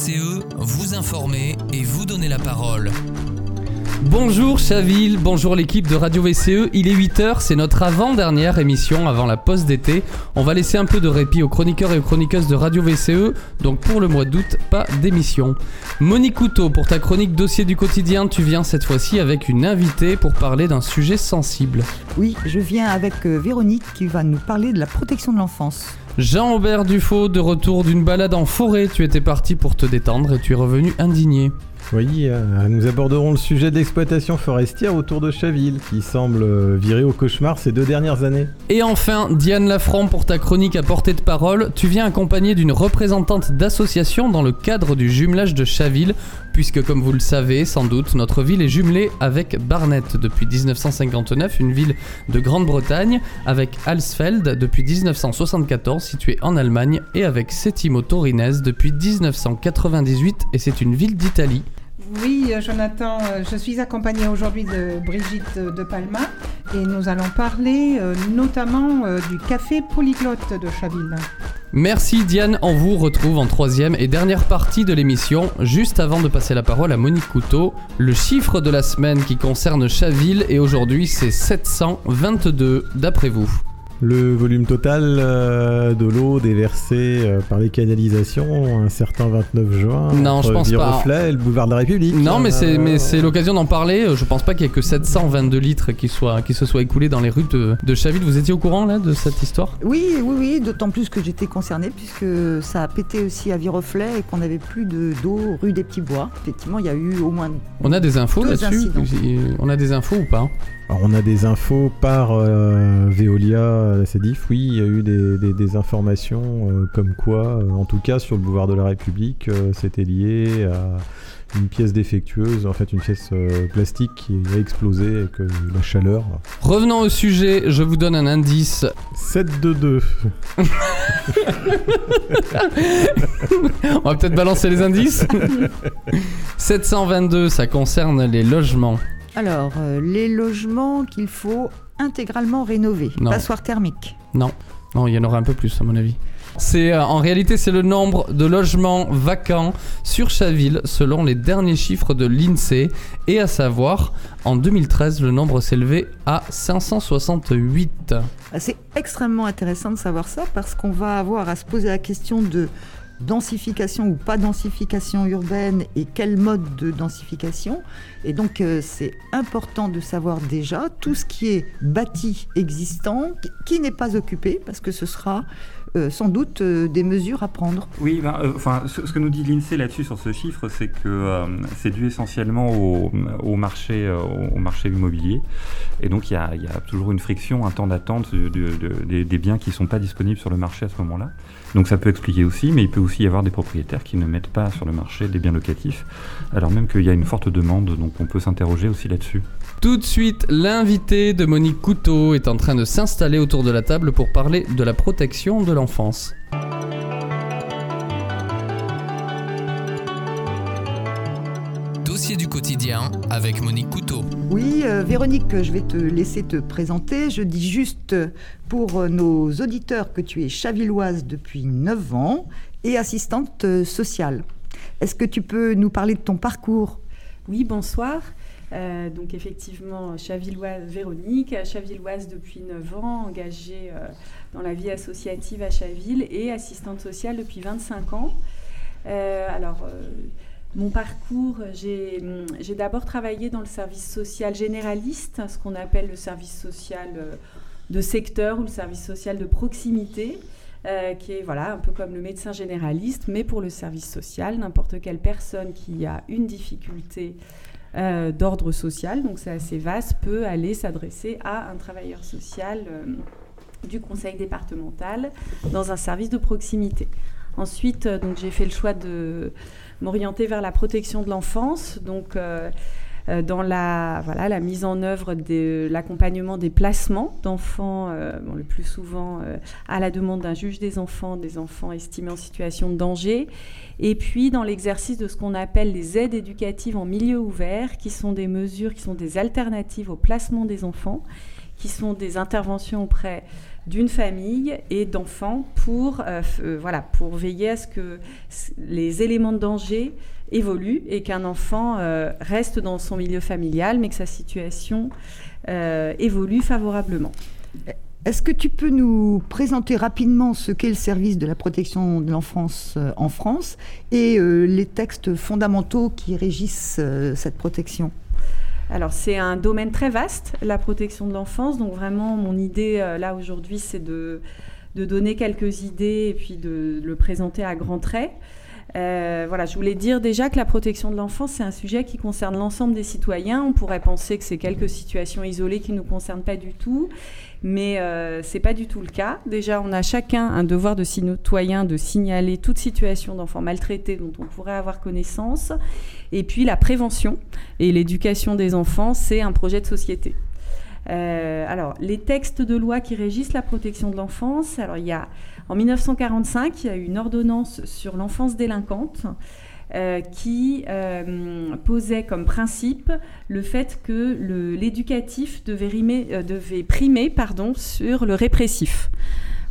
VCE, vous informer et vous donner la parole. Bonjour Chaville, bonjour l'équipe de Radio VCE, il est 8h, c'est notre avant-dernière émission avant la pause d'été. On va laisser un peu de répit aux chroniqueurs et aux chroniqueuses de Radio VCE, donc pour le mois d'août, pas d'émission. Monique Couteau, pour ta chronique dossier du quotidien, tu viens cette fois-ci avec une invitée pour parler d'un sujet sensible. Oui, je viens avec euh, Véronique qui va nous parler de la protection de l'enfance. Jean-Aubert Dufaux, de retour d'une balade en forêt, tu étais parti pour te détendre et tu es revenu indigné. Oui, euh, nous aborderons le sujet de l'exploitation forestière autour de Chaville, qui semble euh, virer au cauchemar ces deux dernières années. Et enfin, Diane Lafranc, pour ta chronique à portée de parole, tu viens accompagné d'une représentante d'association dans le cadre du jumelage de Chaville, puisque comme vous le savez sans doute, notre ville est jumelée avec Barnet depuis 1959, une ville de Grande-Bretagne, avec Alsfeld depuis 1974, située en Allemagne, et avec Settimo Torinese depuis 1998, et c'est une ville d'Italie. Oui, euh, Jonathan, euh, je suis accompagnée aujourd'hui de Brigitte de Palma et nous allons parler euh, notamment du café polyglotte de Chaville. Merci Diane, on vous retrouve en troisième et dernière partie de l'émission, juste avant de passer la parole à Monique Couteau. Le chiffre de la semaine qui concerne Chaville et aujourd'hui c'est 722 d'après vous. Le volume total euh, de l'eau déversée euh, par les canalisations un certain 29 juin non, je pense pas. et le boulevard de la République. Non, mais c'est mais c'est l'occasion d'en parler. Je pense pas qu'il y ait que 722 litres qui soient qui se soient écoulés dans les rues de, de Chaville. Vous étiez au courant là de cette histoire? Oui, oui, oui. D'autant plus que j'étais concernée puisque ça a pété aussi à Viroflay et qu'on n'avait plus de d'eau rue des Petits Bois. Effectivement, il y a eu au moins. On a des infos là-dessus? On a des infos ou pas? Alors on a des infos par euh, Veolia, la CEDIF, oui, il y a eu des, informations euh, comme quoi, euh, en tout cas sur le boulevard de la République, c'était lié à une pièce défectueuse, en fait une pièce plastique qui a explosé avec la chaleur. Revenons au sujet, je vous donne un indice. 722. On va peut-être balancer les indices. 722, ça concerne les logements. Alors, euh, les logements qu'il faut intégralement rénover. Non. Passoire thermique. Non, non, il y en aura un peu plus à mon avis. C'est euh, en réalité c'est le nombre de logements vacants sur Chaville selon les derniers chiffres de l'INSEE et à savoir en 2013 le nombre s'élevait à 568. C'est extrêmement intéressant de savoir ça parce qu'on va avoir à se poser la question de densification ou pas densification urbaine et quel mode de densification. Et donc euh, c'est important de savoir déjà tout ce qui est bâti existant, qui n'est pas occupé, parce que ce sera euh, sans doute euh, des mesures à prendre. Oui, ben, enfin, ce, que nous dit l'INSEE là-dessus sur ce chiffre, c'est que c'est dû essentiellement au, marché, au marché immobilier. Et donc il y, a, toujours une friction, un temps d'attente des, des biens qui ne sont pas disponibles sur le marché à ce moment-là. Donc ça peut expliquer aussi, mais il peut aussi y avoir des propriétaires qui ne mettent pas sur le marché des biens locatifs, alors même qu'il y a une forte demande, donc on peut s'interroger aussi là-dessus. Tout de suite, l'invité de Monique Couteau est en train de s'installer autour de la table pour parler de la protection de l'enfance. Dossier du quotidien avec Monique Couteau. Oui, euh, Véronique, je vais te laisser te présenter. Je dis juste pour nos auditeurs que tu es chavilloise depuis 9 ans et assistante sociale. Est-ce que tu peux nous parler de ton parcours? Oui, bonsoir. Euh, donc effectivement, chavilloise Véronique, chavilloise depuis 9 ans, engagée euh, dans la vie associative à Chaville et assistante sociale depuis 25 ans. Euh, alors, mon parcours, j'ai d'abord travaillé dans le service social généraliste, ce qu'on appelle le service social de secteur ou le service social de proximité. Euh, qui est voilà, un peu comme le médecin généraliste, mais pour le service social, n'importe quelle personne qui a une difficulté euh, d'ordre social, donc c'est assez vaste, peut aller s'adresser à un travailleur social euh, du conseil départemental dans un service de proximité. Ensuite, j'ai fait le choix de m'orienter vers la protection de l'enfance, donc euh, dans la, mise en œuvre de l'accompagnement des placements d'enfants, euh, le plus souvent euh, à la demande d'un juge des enfants, des enfants estimés en situation de danger, et puis dans l'exercice de ce qu'on appelle les aides éducatives en milieu ouvert, qui sont des mesures qui sont des alternatives au placement des enfants, qui sont des interventions auprès d'une famille et d'enfants pour, voilà, pour veiller à ce que les éléments de danger évoluent et qu'un enfant reste dans son milieu familial, mais que sa situation évolue favorablement. Est-ce que tu peux nous présenter rapidement ce qu'est le service de la protection de l'enfance euh, en France et euh, les textes fondamentaux qui régissent euh, cette protection? Alors c'est un domaine très vaste, la protection de l'enfance. Donc vraiment, mon idée là aujourd'hui, c'est de, donner quelques idées et puis de le présenter à grands traits. voilà, je voulais dire déjà que la protection de l'enfance, c'est un sujet qui concerne l'ensemble des citoyens. On pourrait penser que c'est quelques situations isolées qui ne nous concernent pas du tout. Mais euh, ce n'est pas du tout le cas. Déjà, on a chacun un devoir de citoyen de signaler toute situation d'enfant maltraité dont on pourrait avoir connaissance. Et puis la prévention et l'éducation des enfants, c'est un projet de société. Euh, alors, les textes de loi qui régissent la protection de l'enfance, alors il y a en 1945, il y a eu une ordonnance sur l'enfance délinquante euh, qui euh, posait comme principe le fait que l'éducatif devait, euh, devait, primer pardon, sur le répressif.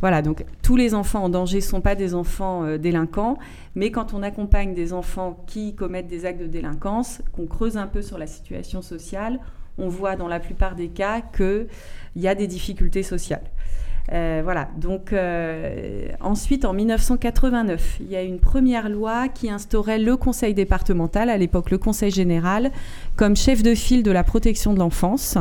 Voilà, donc tous les enfants en danger ne sont pas des enfants délinquants, mais quand on accompagne des enfants qui commettent des actes de délinquance, qu'on creuse un peu sur la situation sociale, on voit dans la plupart des cas qu'il y a des difficultés sociales. Euh, voilà. Donc euh, ensuite, en 1989, il y a une première loi qui instaurait le Conseil départemental, à l'époque le Conseil général, comme chef de file de la protection de l'enfance.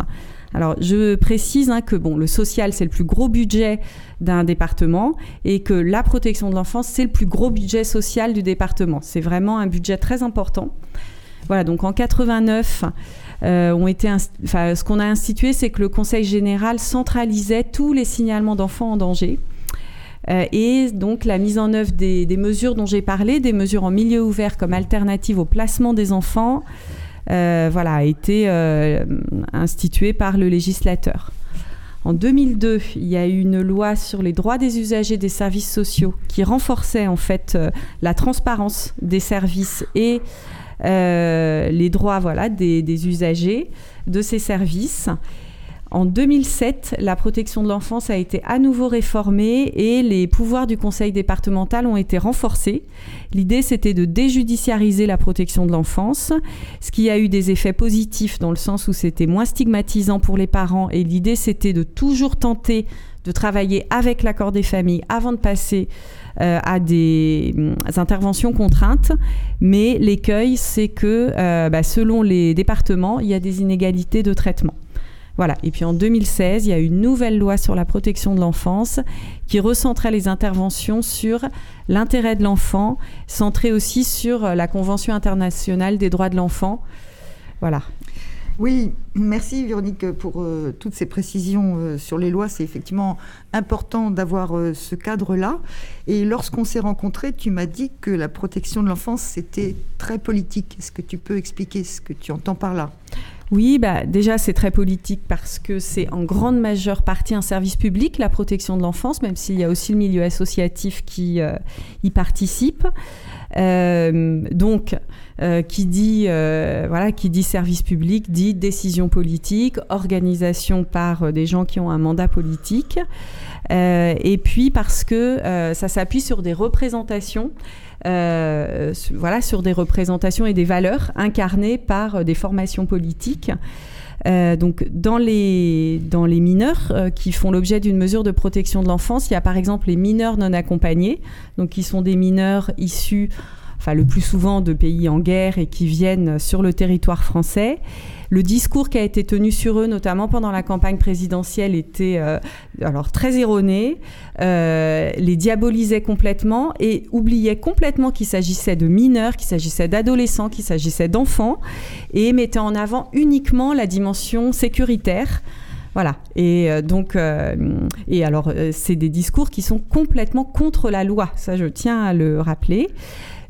Alors, je précise hein, que bon, le social, c'est le plus gros budget d'un département et que la protection de l'enfance, c'est le plus gros budget social du département. C'est vraiment un budget très important. Voilà, donc en 89, euh, ont été ce qu'on a institué, c'est que le Conseil général centralisait tous les signalements d'enfants en danger. Euh, et donc la mise en œuvre des, mesures dont j'ai parlé, des mesures en milieu ouvert comme alternative au placement des enfants, euh, voilà, a été instituée par le législateur. En 2002, il y a eu une loi sur les droits des usagers des services sociaux qui renforçait en fait la transparence des services et les droits voilà, des, usagers de ces services. En 2007, la protection de l'enfance a été à nouveau réformée et les pouvoirs du conseil départemental ont été renforcés. L'idée, c'était de déjudiciariser la protection de l'enfance, ce qui a eu des effets positifs dans le sens où c'était moins stigmatisant pour les parents et l'idée, c'était de toujours tenter de travailler avec l'accord des familles avant de passer euh, à des mm, interventions contraintes. Mais l'écueil, c'est que euh, bah, selon les départements, il y a des inégalités de traitement. Voilà. Et puis en 2016, il y a une nouvelle loi sur la protection de l'enfance qui recentrait les interventions sur l'intérêt de l'enfant, centrée aussi sur la Convention internationale des droits de l'enfant. Voilà. Oui, merci Véronique pour euh, toutes ces précisions euh, sur les lois. C'est effectivement important d'avoir euh, ce cadre-là. Et lorsqu'on s'est rencontrés, tu m'as dit que la protection de l'enfance, c'était très politique. Est-ce que tu peux expliquer ce que tu entends par là? Oui, bah, déjà c'est très politique parce que c'est en grande majeure partie un service public, la protection de l'enfance, même s'il y a aussi le milieu associatif qui y participe. Donc, euh, qui, dit, euh, voilà, qui dit service public, dit décision politique, organisation par euh, des gens qui ont un mandat politique. et puis parce que ça s'appuie sur des représentations. voilà, sur des représentations et des valeurs incarnées par des formations politiques. Donc, dans les, dans les mineurs qui font l'objet d'une mesure de protection de l'enfance, il y a par exemple les mineurs non accompagnés, donc qui sont des mineurs issus enfin le plus souvent de pays en guerre et qui viennent sur le territoire français. Le discours qui a été tenu sur eux, notamment pendant la campagne présidentielle, était euh, alors très erroné, euh, les diabolisait complètement et oubliait complètement qu'il s'agissait de mineurs, qu'il s'agissait d'adolescents, qu'il s'agissait d'enfants, et mettait en avant uniquement la dimension sécuritaire. Voilà. Et euh, donc, et alors, c'est des discours qui sont complètement contre la loi. Ça, je tiens à le rappeler.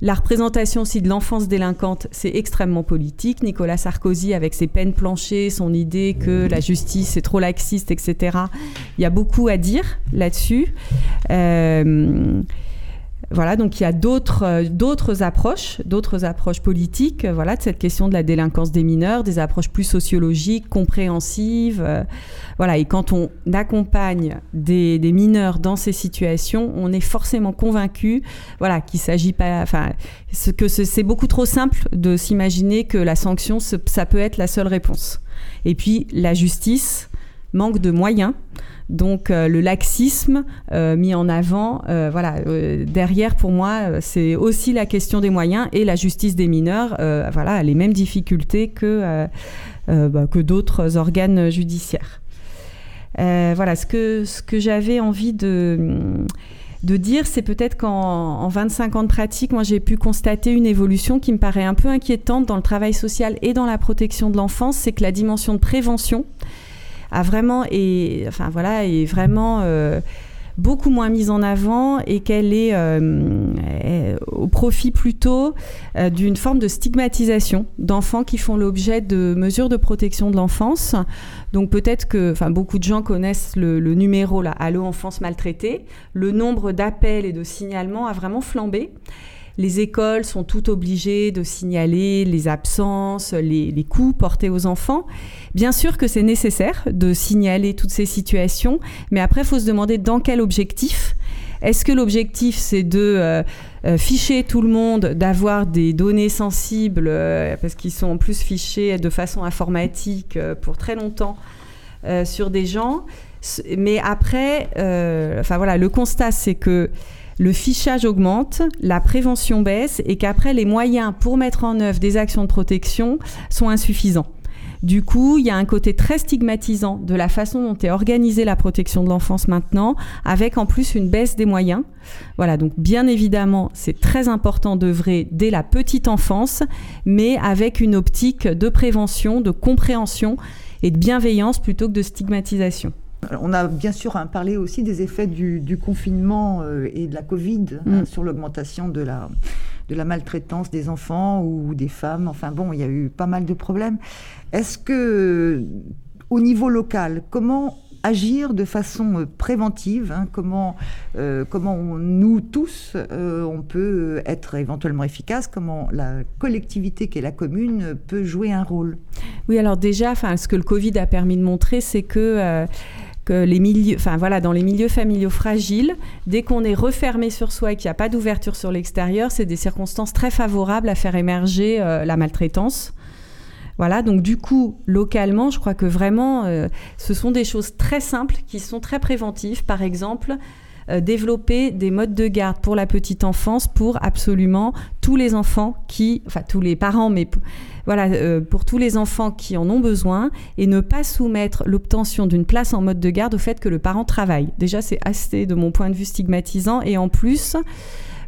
La représentation aussi de l'enfance délinquante, c'est extrêmement politique. Nicolas Sarkozy, avec ses peines planchées, son idée que la justice est trop laxiste, etc. Il y a beaucoup à dire là-dessus. Euh, Voilà, donc il y a d'autres euh, d'autres approches, d'autres approches politiques, euh, voilà, de cette question de la délinquance des mineurs, des approches plus sociologiques, compréhensives, euh, voilà. Et quand on accompagne des, des, mineurs dans ces situations, on est forcément convaincu, voilà, qu'il s'agit pas, enfin, que c'est beaucoup trop simple de s'imaginer que la sanction, ça peut être la seule réponse. Et puis la justice manque de moyens. Donc euh, le laxisme euh, mis en avant, euh, voilà, derrière pour moi, c'est aussi la question des moyens et la justice des mineurs, voilà, les mêmes difficultés que, bah, que d'autres organes judiciaires. voilà, ce que, ce que j'avais envie de de dire, c'est peut-être qu'en 25 ans de pratique, moi j'ai pu constater une évolution qui me paraît un peu inquiétante dans le travail social et dans la protection de l'enfance, c'est que la dimension de prévention, a vraiment et enfin voilà est vraiment euh, beaucoup moins mise en avant et qu'elle est, euh, au profit plutôt euh, d'une forme de stigmatisation d'enfants qui font l'objet de mesures de protection de l'enfance. Donc peut-être que enfin, beaucoup de gens connaissent le, numéro là, Allo Enfance Maltraitée. Le nombre d'appels et de signalements a vraiment flambé les écoles sont toutes obligées de signaler les absences, les, les coûts portés aux enfants. Bien sûr que c'est nécessaire de signaler toutes ces situations, mais après, il faut se demander dans quel objectif. Est-ce que l'objectif, c'est de euh, euh, ficher tout le monde, d'avoir des données sensibles, euh, parce qu'ils sont en plus fichés de façon informatique pour très longtemps sur des gens? Mais après, enfin voilà, le constat, c'est que le fichage augmente, la prévention baisse et qu'après les moyens pour mettre en œuvre des actions de protection sont insuffisants. Du coup, il y a un côté très stigmatisant de la façon dont est organisée la protection de l'enfance maintenant, avec en plus une baisse des moyens. Voilà, donc bien évidemment, c'est très important d'œuvrer dès la petite enfance, mais avec une optique de prévention, de compréhension et de bienveillance plutôt que de stigmatisation. On a bien sûr parlé aussi des effets du, confinement euh, et de la Covid hein, mm. sur l'augmentation de la, de la maltraitance des enfants ou des femmes. Enfin bon, il y a eu pas mal de problèmes. Est-ce que, au niveau local, comment agir de façon euh, préventive, hein, comment, euh, comment nous tous, on peut être éventuellement efficace, comment la collectivité qui est la commune peut jouer un rôle? Oui, alors déjà, ce que le Covid a permis de montrer, c'est que les milieux, enfin voilà, dans les milieux familiaux fragiles, dès qu'on est refermé sur soi et qu'il n'y a pas d'ouverture sur l'extérieur, c'est des circonstances très favorables à faire émerger euh, la maltraitance. Voilà, donc du coup, localement, je crois que vraiment, euh, ce sont des choses très simples qui sont très préventives. Par exemple, euh, développer des modes de garde pour la petite enfance pour absolument tous les enfants qui, enfin tous les parents, mais voilà, euh, pour tous les enfants qui en ont besoin et ne pas soumettre l'obtention d'une place en mode de garde au fait que le parent travaille. Déjà, c'est assez, de mon point de vue, stigmatisant et en plus,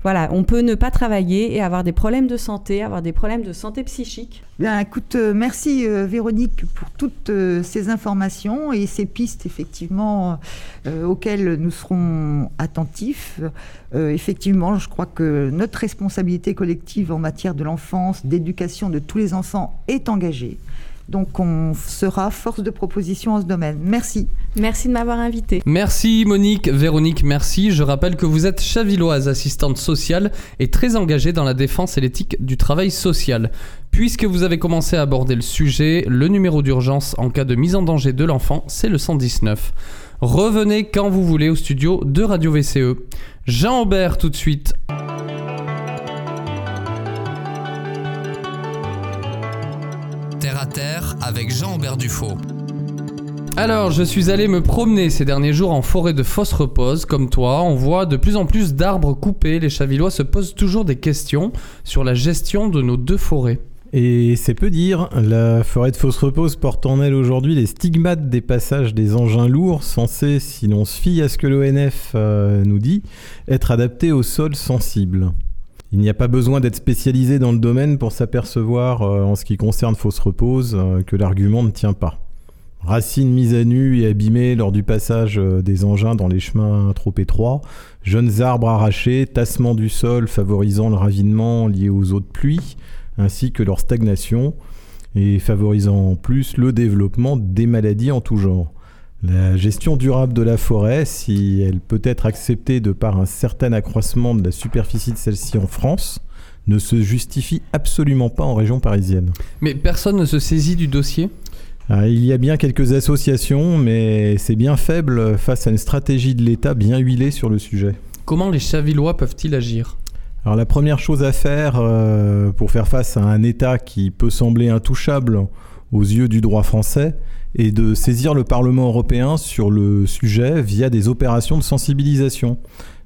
voilà, on peut ne pas travailler et avoir des problèmes de santé, avoir des problèmes de santé psychique. Bien, écoute, euh, merci euh, Véronique pour toutes euh, ces informations et ces pistes effectivement auxquelles nous serons attentifs. effectivement, je crois que notre responsabilité collective en matière de l'enfance, d'éducation de tous les enfants est engagée. Donc on sera force de proposition en ce domaine. Merci. Merci de m'avoir invité. Merci Monique, Véronique, merci. Je rappelle que vous êtes chavilloise, assistante sociale et très engagée dans la défense et l'éthique du travail social. Puisque vous avez commencé à aborder le sujet, le numéro d'urgence en cas de mise en danger de l'enfant, c'est le 119. Revenez quand vous voulez au studio de Radio VCE. Jean Aubert tout de suite. Avec Jean-Aubert Dufaux. Alors, je suis allé me promener ces derniers jours en forêt de Fosse Repose. Comme toi, on voit de plus en plus d'arbres coupés. Les Chavillois se posent toujours des questions sur la gestion de nos deux forêts. Et c'est peu dire, la forêt de Fosse Repose porte en elle aujourd'hui les stigmates des passages des engins lourds, censés, si l'on se fie à ce que l'ONF euh, nous dit, être adaptés aux sols sensibles. Il n'y a pas besoin d'être spécialisé dans le domaine pour s'apercevoir, euh, en ce qui concerne Fausse Repose, euh, que l'argument ne tient pas. Racines mises à nu et abîmées lors du passage euh, des engins dans les chemins trop étroits, jeunes arbres arrachés, tassement du sol favorisant le ravinement lié aux eaux de pluie, ainsi que leur stagnation, et favorisant en plus le développement des maladies en tout genre. La gestion durable de la forêt, si elle peut être acceptée de par un certain accroissement de la superficie de celle-ci en France, ne se justifie absolument pas en région parisienne. Mais personne ne se saisit du dossier? Ah, il y a bien quelques associations, mais c'est bien faible face à une stratégie de l'État bien huilée sur le sujet. Comment les Chavillois peuvent-ils agir? Alors la première chose à faire euh, pour faire face à un État qui peut sembler intouchable aux yeux du droit français est de saisir le Parlement européen sur le sujet via des opérations de sensibilisation.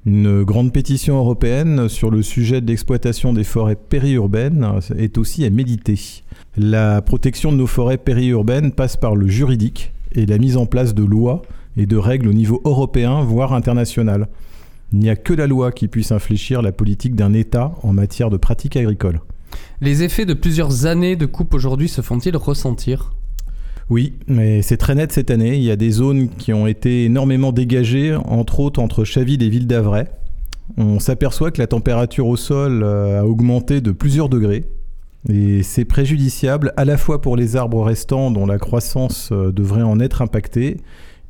Une grande pétition européenne sur le sujet de l'exploitation des forêts périurbaines est aussi à méditer. La protection de nos forêts périurbaines passe par le juridique et la mise en place de lois et de règles au niveau européen, voire international. Il n'y a que la loi qui puisse infléchir la politique d'un État en matière de pratiques agricoles. Les effets de plusieurs années de coupe aujourd'hui se font-ils ressentir? Oui, mais c'est très net cette année. Il y a des zones qui ont été énormément dégagées, entre autres entre Chaville et Ville d'Avray. On s'aperçoit que la température au sol euh, a augmenté de plusieurs degrés. Et c'est préjudiciable à la fois pour les arbres restants dont la croissance euh, devrait en être impactée,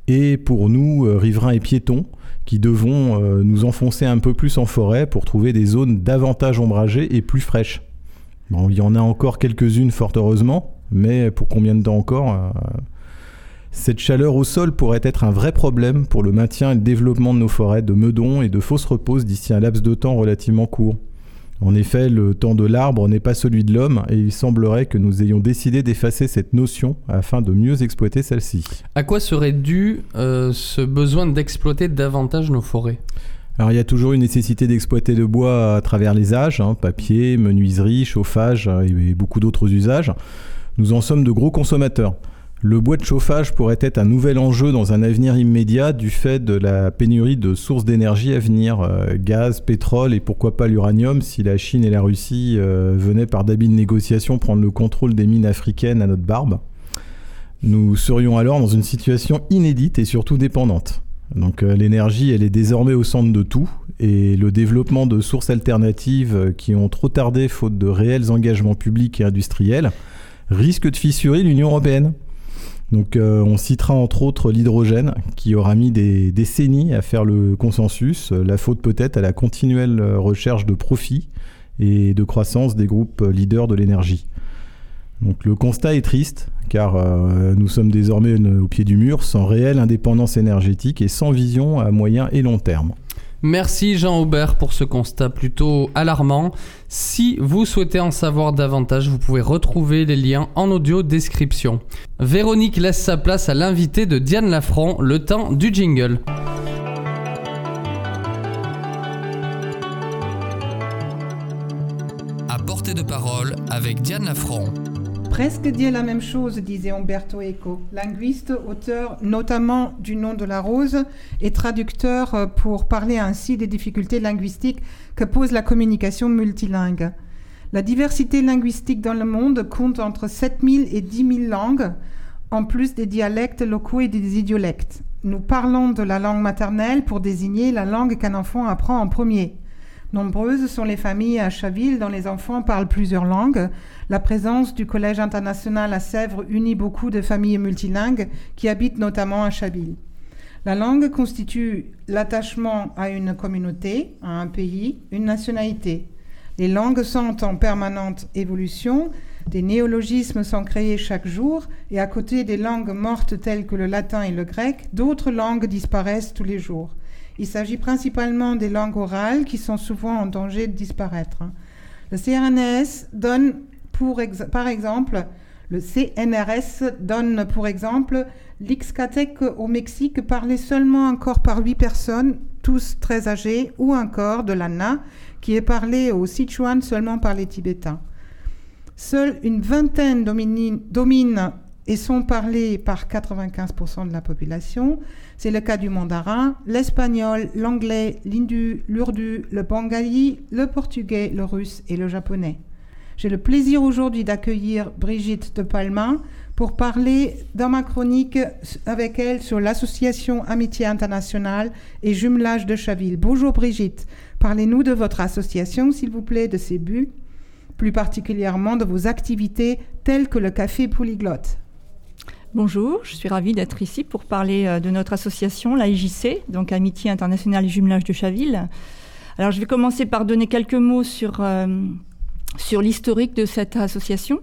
et pour nous, euh, riverains et piétons, qui devons nous enfoncer un peu plus en forêt pour trouver des zones davantage ombragées et plus fraîches. Il y en a encore quelques-unes fort heureusement, mais pour combien de temps encore euh, Cette chaleur au sol pourrait être un vrai problème pour le maintien et le développement de nos forêts de meudon et de fausses reposes d'ici un laps de temps relativement court. En effet, le temps de l'arbre n'est pas celui de l'homme et il semblerait que nous ayons décidé d'effacer cette notion afin de mieux exploiter celle-ci. À quoi serait dû euh, ce besoin d'exploiter davantage nos forêts? Alors il y a toujours une nécessité d'exploiter le bois à travers les âges, hein, papier, menuiserie, chauffage euh, et beaucoup d'autres usages. Nous en sommes de gros consommateurs. Le bois de chauffage pourrait être un nouvel enjeu dans un avenir immédiat du fait de la pénurie de sources d'énergie à venir, euh, gaz, pétrole et pourquoi pas l'uranium si la Chine et la Russie euh, venaient par d'habiles négociations prendre le contrôle des mines africaines à notre barbe. Nous serions alors dans une situation inédite et surtout dépendante. Donc euh, l'énergie, elle est désormais au centre de tout, et le développement de sources alternatives qui ont trop tardé faute de réels engagements publics et industriels risque de fissurer l'Union européenne. Donc euh, on citera entre autres l'hydrogène qui aura mis des décennies à faire le consensus, la faute peut-être à la continuelle recherche de profit et de croissance des groupes leaders de l'énergie. Donc le constat est triste car euh, nous sommes désormais au pied du mur sans réelle indépendance énergétique et sans vision à moyen et long terme. Merci Jean Aubert pour ce constat plutôt alarmant. Si vous souhaitez en savoir davantage, vous pouvez retrouver les liens en audio description. Véronique laisse sa place à l'invité de Diane Lafranc, le temps du jingle. À portée de parole avec Diane Lafranc. Presque dire la même chose, disait Umberto Eco, linguiste, auteur notamment du nom de la rose et traducteur euh, pour parler ainsi des difficultés linguistiques que pose la communication multilingue. La diversité linguistique dans le monde compte entre 7000 et 10 000 langues, en plus des dialectes locaux et des idiolectes. Nous parlons de la langue maternelle pour désigner la langue qu'un enfant apprend en premier. Nombreuses sont les familles à Chaville dont les enfants parlent plusieurs langues. La présence du Collège international à Sèvres unit beaucoup de familles multilingues qui habitent notamment à Chaville. La langue constitue l'attachement à une communauté, à un pays, une nationalité. Les langues sont en permanente évolution, des néologismes sont créés chaque jour, et à côté des langues mortes telles que le latin et le grec, d'autres langues disparaissent tous les jours. Il s'agit principalement des langues orales qui sont souvent en danger de disparaître. Le CRNS donne par exemple, le CNRS donne pour exemple l'Ixcatec au Mexique parlé seulement encore par huit personnes, tous très âgés, ou encore de l'Anna qui est parlé au Sichuan seulement par les Tibétains. Seule une vingtaine dominent et sont parlés par 95% de la population. C'est le cas du mandarin, l'espagnol, l'anglais, l'hindu, l'urdu, le bengali, le portugais, le russe et le japonais. J'ai le plaisir aujourd'hui d'accueillir Brigitte de Palma pour parler dans ma chronique avec elle sur l'association Amitié Internationale et Jumelage de Chaville. Bonjour Brigitte, parlez-nous de votre association s'il vous plaît, de ses buts, plus particulièrement de vos activités telles que le café polyglotte. Bonjour, je suis ravie d'être ici pour parler euh, de notre association, l'AIJC, donc Amitié internationale et jumelage de Chaville. Alors je vais commencer par donner quelques mots sur, euh, l'historique de cette association.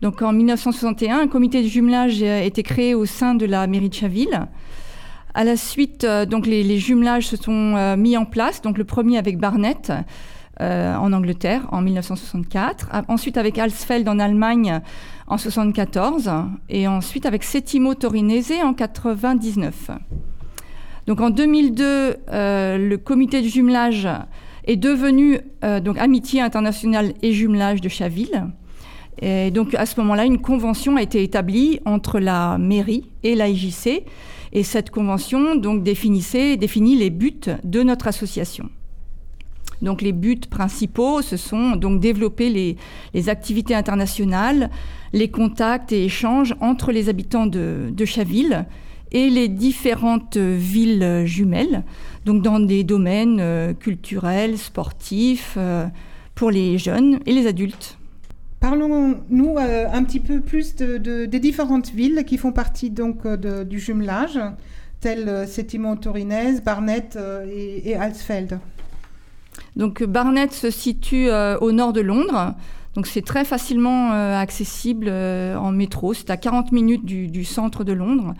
Donc en 1961, un comité de jumelage a été créé au sein de la mairie de Chaville. À la suite, euh, donc les, jumelages se sont mis en place. Donc le premier avec Barnett en Angleterre en 1964, ensuite avec Alsfeld en Allemagne en 74 et ensuite avec Settimo Torinese en 99. Donc en 2002, euh, le comité de jumelage est devenu euh, donc Amitié internationale et jumelage de Chaville. Et donc à ce moment-là, une convention a été établie entre la mairie et la IJC. Et cette convention donc définissait définit les buts de notre association. Donc les buts principaux, ce sont donc développer les, activités internationales, les contacts et échanges entre les habitants de, Chaville et les différentes villes jumelles, donc dans des domaines euh, culturels, sportifs, euh, pour les jeunes et les adultes. Parlons-nous euh, un petit peu plus des différentes villes qui font partie donc du jumelage, telles Settimo Torinese, Barnet et, et Alsfeld. Donc Barnet se situe au nord de Londres. Donc c'est très facilement euh, accessible euh, en métro. C'est à 40 minutes du, centre de Londres.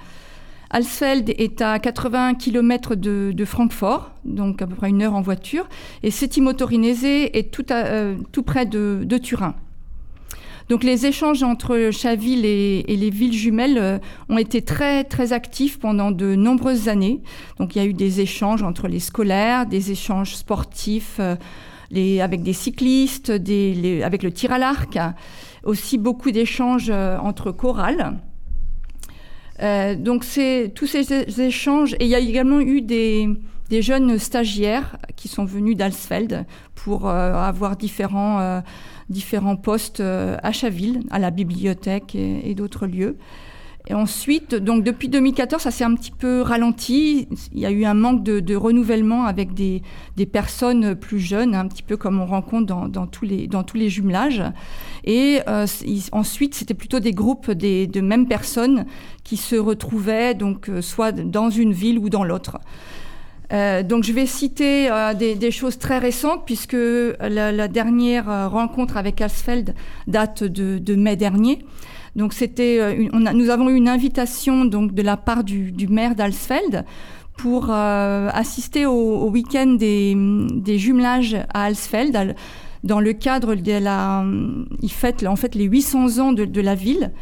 Alsfeld est à 80 km de, Francfort, donc à peu près une heure en voiture. Et Settimo Torinese est euh, tout près de, Turin. Donc les échanges entre Chaville et, les villes jumelles ont été très très actifs pendant de nombreuses années. Donc il y a eu des échanges entre les scolaires, des échanges sportifs avec des cyclistes, avec le tir à l'arc, aussi beaucoup d'échanges euh, entre chorales. Euh, donc tous ces échanges et il y a également eu des, jeunes stagiaires qui sont venus d'Alsfeld pour euh, avoir différents, différents postes à Chaville, à la bibliothèque et d'autres lieux. Et ensuite, donc depuis 2014, ça s'est un petit peu ralenti. Il y a eu un manque de, renouvellement avec des, personnes plus jeunes, un petit peu comme on rencontre dans, tous, les, jumelages. Et euh, ensuite, c'était plutôt des groupes de mêmes personnes qui se retrouvaient donc euh, soit dans une ville ou dans l'autre. Euh, donc je vais citer des, choses très récentes puisque la, dernière rencontre avec Asfeld date de mai dernier. Donc c'était, euh, nous avons eu une invitation donc de la part du, maire d'Alsfeld pour euh, assister au, week-end des, jumelages à Alsfeld dans le cadre de la, il fête en fait les 800 ans de, la ville.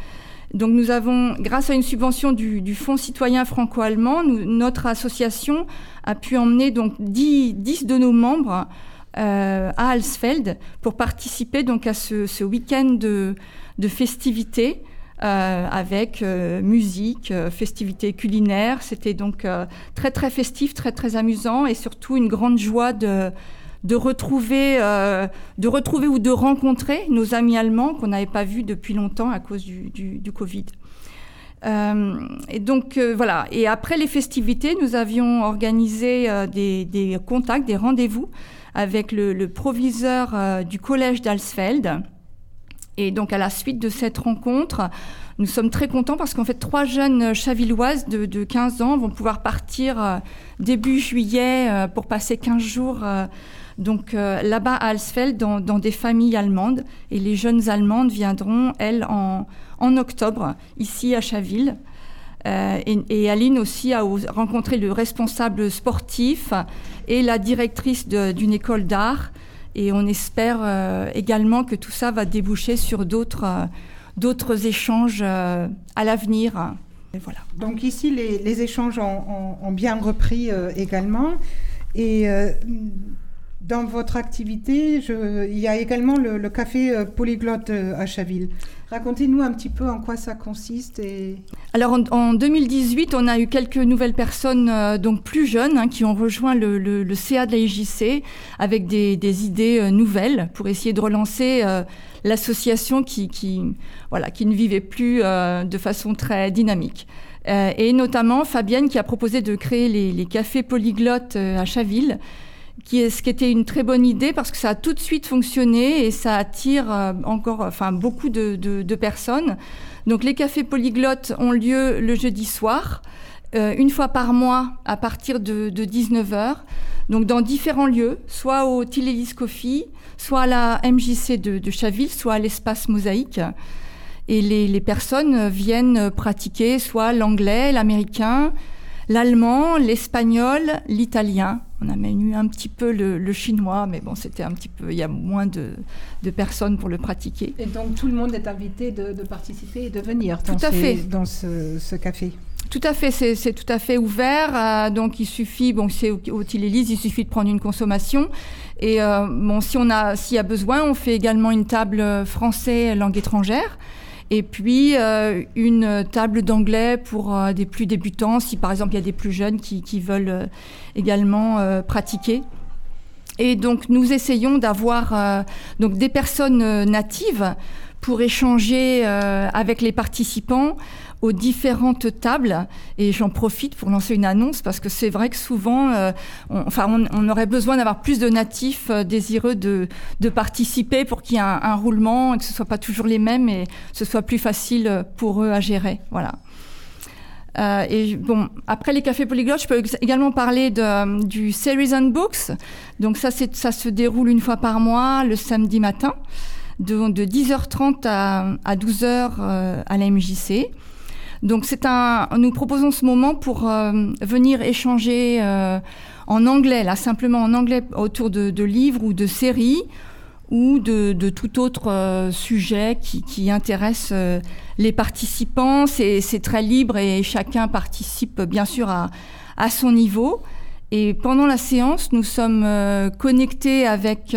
Donc nous avons, grâce à une subvention du, Fonds citoyen franco-allemand, notre association a pu emmener donc 10, 10 de nos membres euh, à Alsfeld pour participer donc à ce, week-end de, de festivités euh, avec euh, musique, festivités culinaires. C'était donc très très festif, très très amusant et surtout une grande joie de, de retrouver, de retrouver ou de rencontrer nos amis allemands qu'on n'avait pas vus depuis longtemps à cause du, du, Covid. et donc voilà. Et après les festivités, nous avions organisé des, des, contacts, des rendez-vous avec le, proviseur euh, du collège d'Alsfeld. Et donc à la suite de cette rencontre, nous sommes très contents parce qu'en fait trois jeunes chavilloises de, 15 ans vont pouvoir partir euh, début juillet euh, pour passer 15 jours donc là-bas à Alsfeld dans, des familles allemandes. Et les jeunes allemandes viendront, elles, en, octobre, ici à Chaville. Euh, et, Aline aussi a rencontré le responsable sportif et la directrice d'une école d'art. Et on espère euh, également que tout ça va déboucher sur d'autres euh, échanges à l'avenir. Voilà. Donc ici, les, échanges ont, bien repris également. Et dans votre activité, il y a également le, café polyglotte à Chaville. Racontez-nous un petit peu en quoi ça consiste. Alors en, 2018, on a eu quelques nouvelles personnes euh, donc plus jeunes hein, qui ont rejoint le, CA de la IJC avec des, idées euh, nouvelles pour essayer de relancer euh, l'association qui, qui, voilà, qui ne vivait plus de façon très dynamique. et notamment Fabienne qui a proposé de créer les, les cafés polyglottes à Chaville ce qui était une très bonne idée parce que ça a tout de suite fonctionné et ça attire euh, encore enfin, beaucoup de, personnes. Donc les cafés polyglottes ont lieu le jeudi soir, euh, une fois par mois à partir de, 19h, donc dans différents lieux, soit au Tilélis Coffee, soit à la MJC de, Chaville, soit à l'espace Mosaïque. Et les, personnes viennent pratiquer soit l'anglais, l'américain, l'allemand, l'espagnol, l'italien. On a même eu un petit peu le, chinois, mais bon, c'était un petit peu, il y a moins de, personnes pour le pratiquer. Et donc tout le monde est invité de, participer et de venir dans, tout à fait. dans ce, café. Tout à fait, c'est tout à fait ouvert. Euh, donc il suffit, bon, c'est au, au il suffit de prendre une consommation. Et euh, bon, si on a, s'il y a besoin, on fait également une table français langue étrangère. Et puis euh, une table d'anglais pour euh, des plus débutants, si par exemple il y a des plus jeunes qui, veulent euh, également pratiquer. Et donc nous essayons d'avoir donc des personnes natives pour échanger avec les participants aux différentes tables. Et j'en profite pour lancer une annonce parce que c'est vrai que souvent, euh, on, enfin, on, aurait besoin d'avoir plus de natifs euh, désireux de, de, participer pour qu'il y ait un, roulement et que ce soit pas toujours les mêmes et ce soit plus facile pour eux à gérer. Voilà. Euh, et bon, après les cafés polyglottes, je peux également parler de, du Series and Books. Donc ça, ça se déroule une fois par mois, le samedi matin, de, de 10h30 à, à 12h à la MJC. Donc c'est un, nous proposons ce moment pour euh, venir échanger euh, en anglais, là simplement en anglais autour de, livres ou de séries ou de, tout autre euh, sujet qui, intéresse les participants. C'est très libre et chacun participe bien sûr à, son niveau. Et pendant la séance, nous sommes connectés avec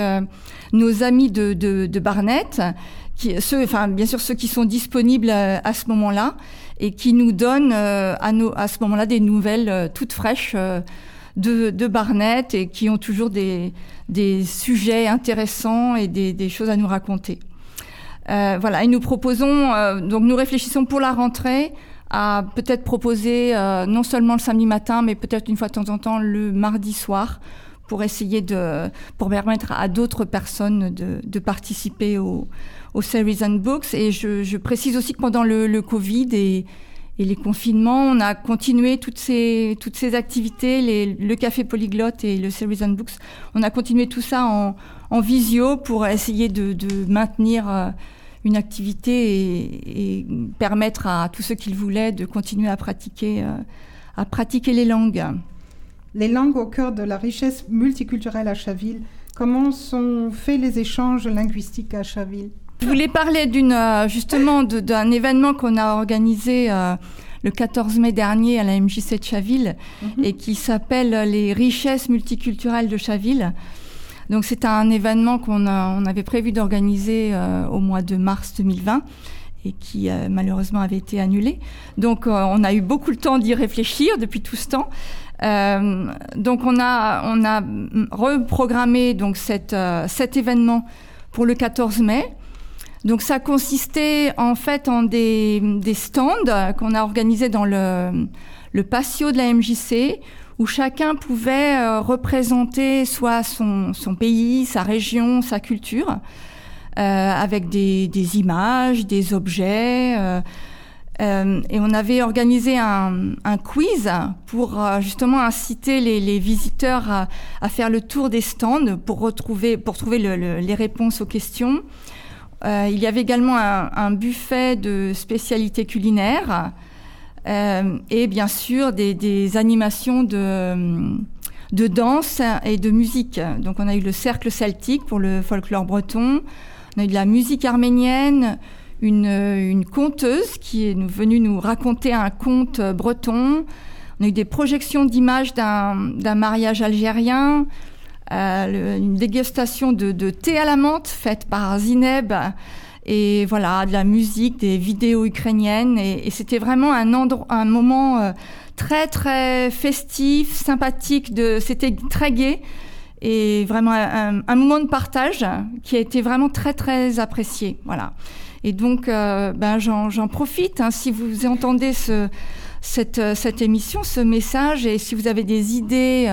nos amis de, de Barnett, bien sûr ceux qui sont disponibles à ce moment-là et qui nous donne euh, à, ce moment-là des nouvelles euh, toutes fraîches euh, de, Barnett et qui ont toujours des, sujets intéressants et des, des, choses à nous raconter. voilà, et nous proposons, donc nous réfléchissons pour la rentrée à peut-être proposer non seulement le samedi matin, mais peut-être une fois de temps en temps le mardi soir pour essayer de, pour permettre à d'autres personnes de, de participer au, au Series and Books. Et je, précise aussi que pendant le, Covid et, les confinements, on a continué toutes ces, toutes ces activités, le café polyglotte et le Series and Books. On a continué tout ça en, visio pour essayer de, maintenir euh, une activité et, permettre à tous ceux qui le voulaient de continuer à pratiquer, euh, à pratiquer les langues. Les langues au cœur de la richesse multiculturelle à Chaville. Comment sont faits les échanges linguistiques à Chaville? Je voulais parler d'une euh, justement d'un événement qu'on a organisé euh, le 14 mai dernier à la MJC de Chaville mhm. et qui s'appelle les richesses multiculturelles de Chaville. Donc c'est un événement qu'on on avait prévu d'organiser euh, au mois de mars 2020 et qui malheureusement avait été annulé. Donc on a eu beaucoup de temps d'y réfléchir depuis tout ce temps. donc on a, on a reprogrammé donc cet événement pour le 14 mai. Donc ça consistait en fait en des, stands qu'on a organisés dans le, patio de la MJC où chacun pouvait euh, représenter soit son, pays, sa région, sa culture, euh, avec des, images, des objets. Euh, et on avait organisé un, quiz pour justement inciter les, visiteurs à, faire le tour des stands pour retrouver, pour trouver les réponses aux questions. Euh, il y avait également un, buffet de spécialités culinaires euh, et bien sûr des, animations de, danse et de musique. Donc on a eu le cercle celtique pour le folklore breton, on a eu de la musique arménienne, une, une conteuse qui est venue nous raconter un conte breton, on a eu des projections d'images d'un mariage algérien, euh, une dégustation de, thé à la menthe faite par Zineb et voilà de la musique, des vidéos ukrainiennes et, c'était vraiment un, un moment euh, très très festif, sympathique. De, c'était très gai et vraiment un, moment de partage qui a été vraiment très très apprécié. Voilà. Et donc, euh, ben, j'en profite. Hein, si vous entendez ce, cette, cette, émission, ce message, et si vous avez des idées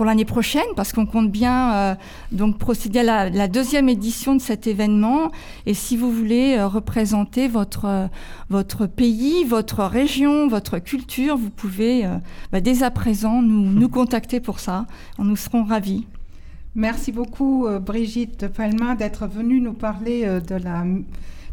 pour l'année prochaine, parce qu'on compte bien euh, donc procéder à la, deuxième édition de cet événement. Et si vous voulez euh, représenter votre, votre pays, votre région, votre culture, vous pouvez bah, dès à présent nous, nous contacter pour ça. Nous serons ravis. Merci beaucoup Brigitte Palma d'être venue nous parler de la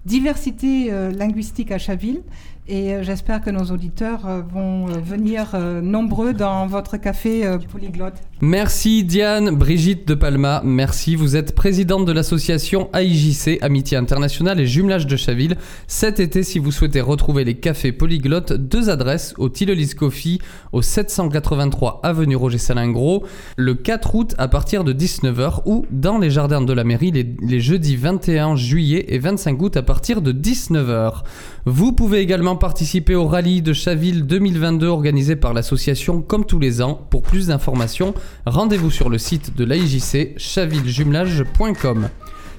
diversité linguistique à Chaville. Et euh, j'espère que nos auditeurs euh, vont euh, venir nombreux dans votre café polyglotte. Merci Diane, Brigitte de Palma, merci. Vous êtes présidente de l'association AIJC, Amitié Internationale et Jumelage de Chaville. Cet été, si vous souhaitez retrouver les cafés polyglottes, deux adresses au Tillelis Coffee, au 783 avenue Roger Salingro, le 4 août à partir de 19h ou dans les jardins de la mairie les, les jeudis 21 juillet et 25 août à partir de 19h. Vous pouvez également participer au rallye de Chaville 2022 organisé par l'association comme tous les ans. Pour plus d'informations, rendez-vous sur le site de l'AIJC chavillejumelage.com.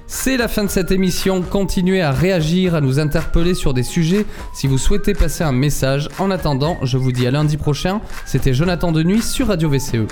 C'est la fin de cette émission. Continuez à réagir, à nous interpeller sur des sujets si vous souhaitez passer un message. En attendant, je vous dis à lundi prochain. C'était Jonathan Denuy sur Radio VCE.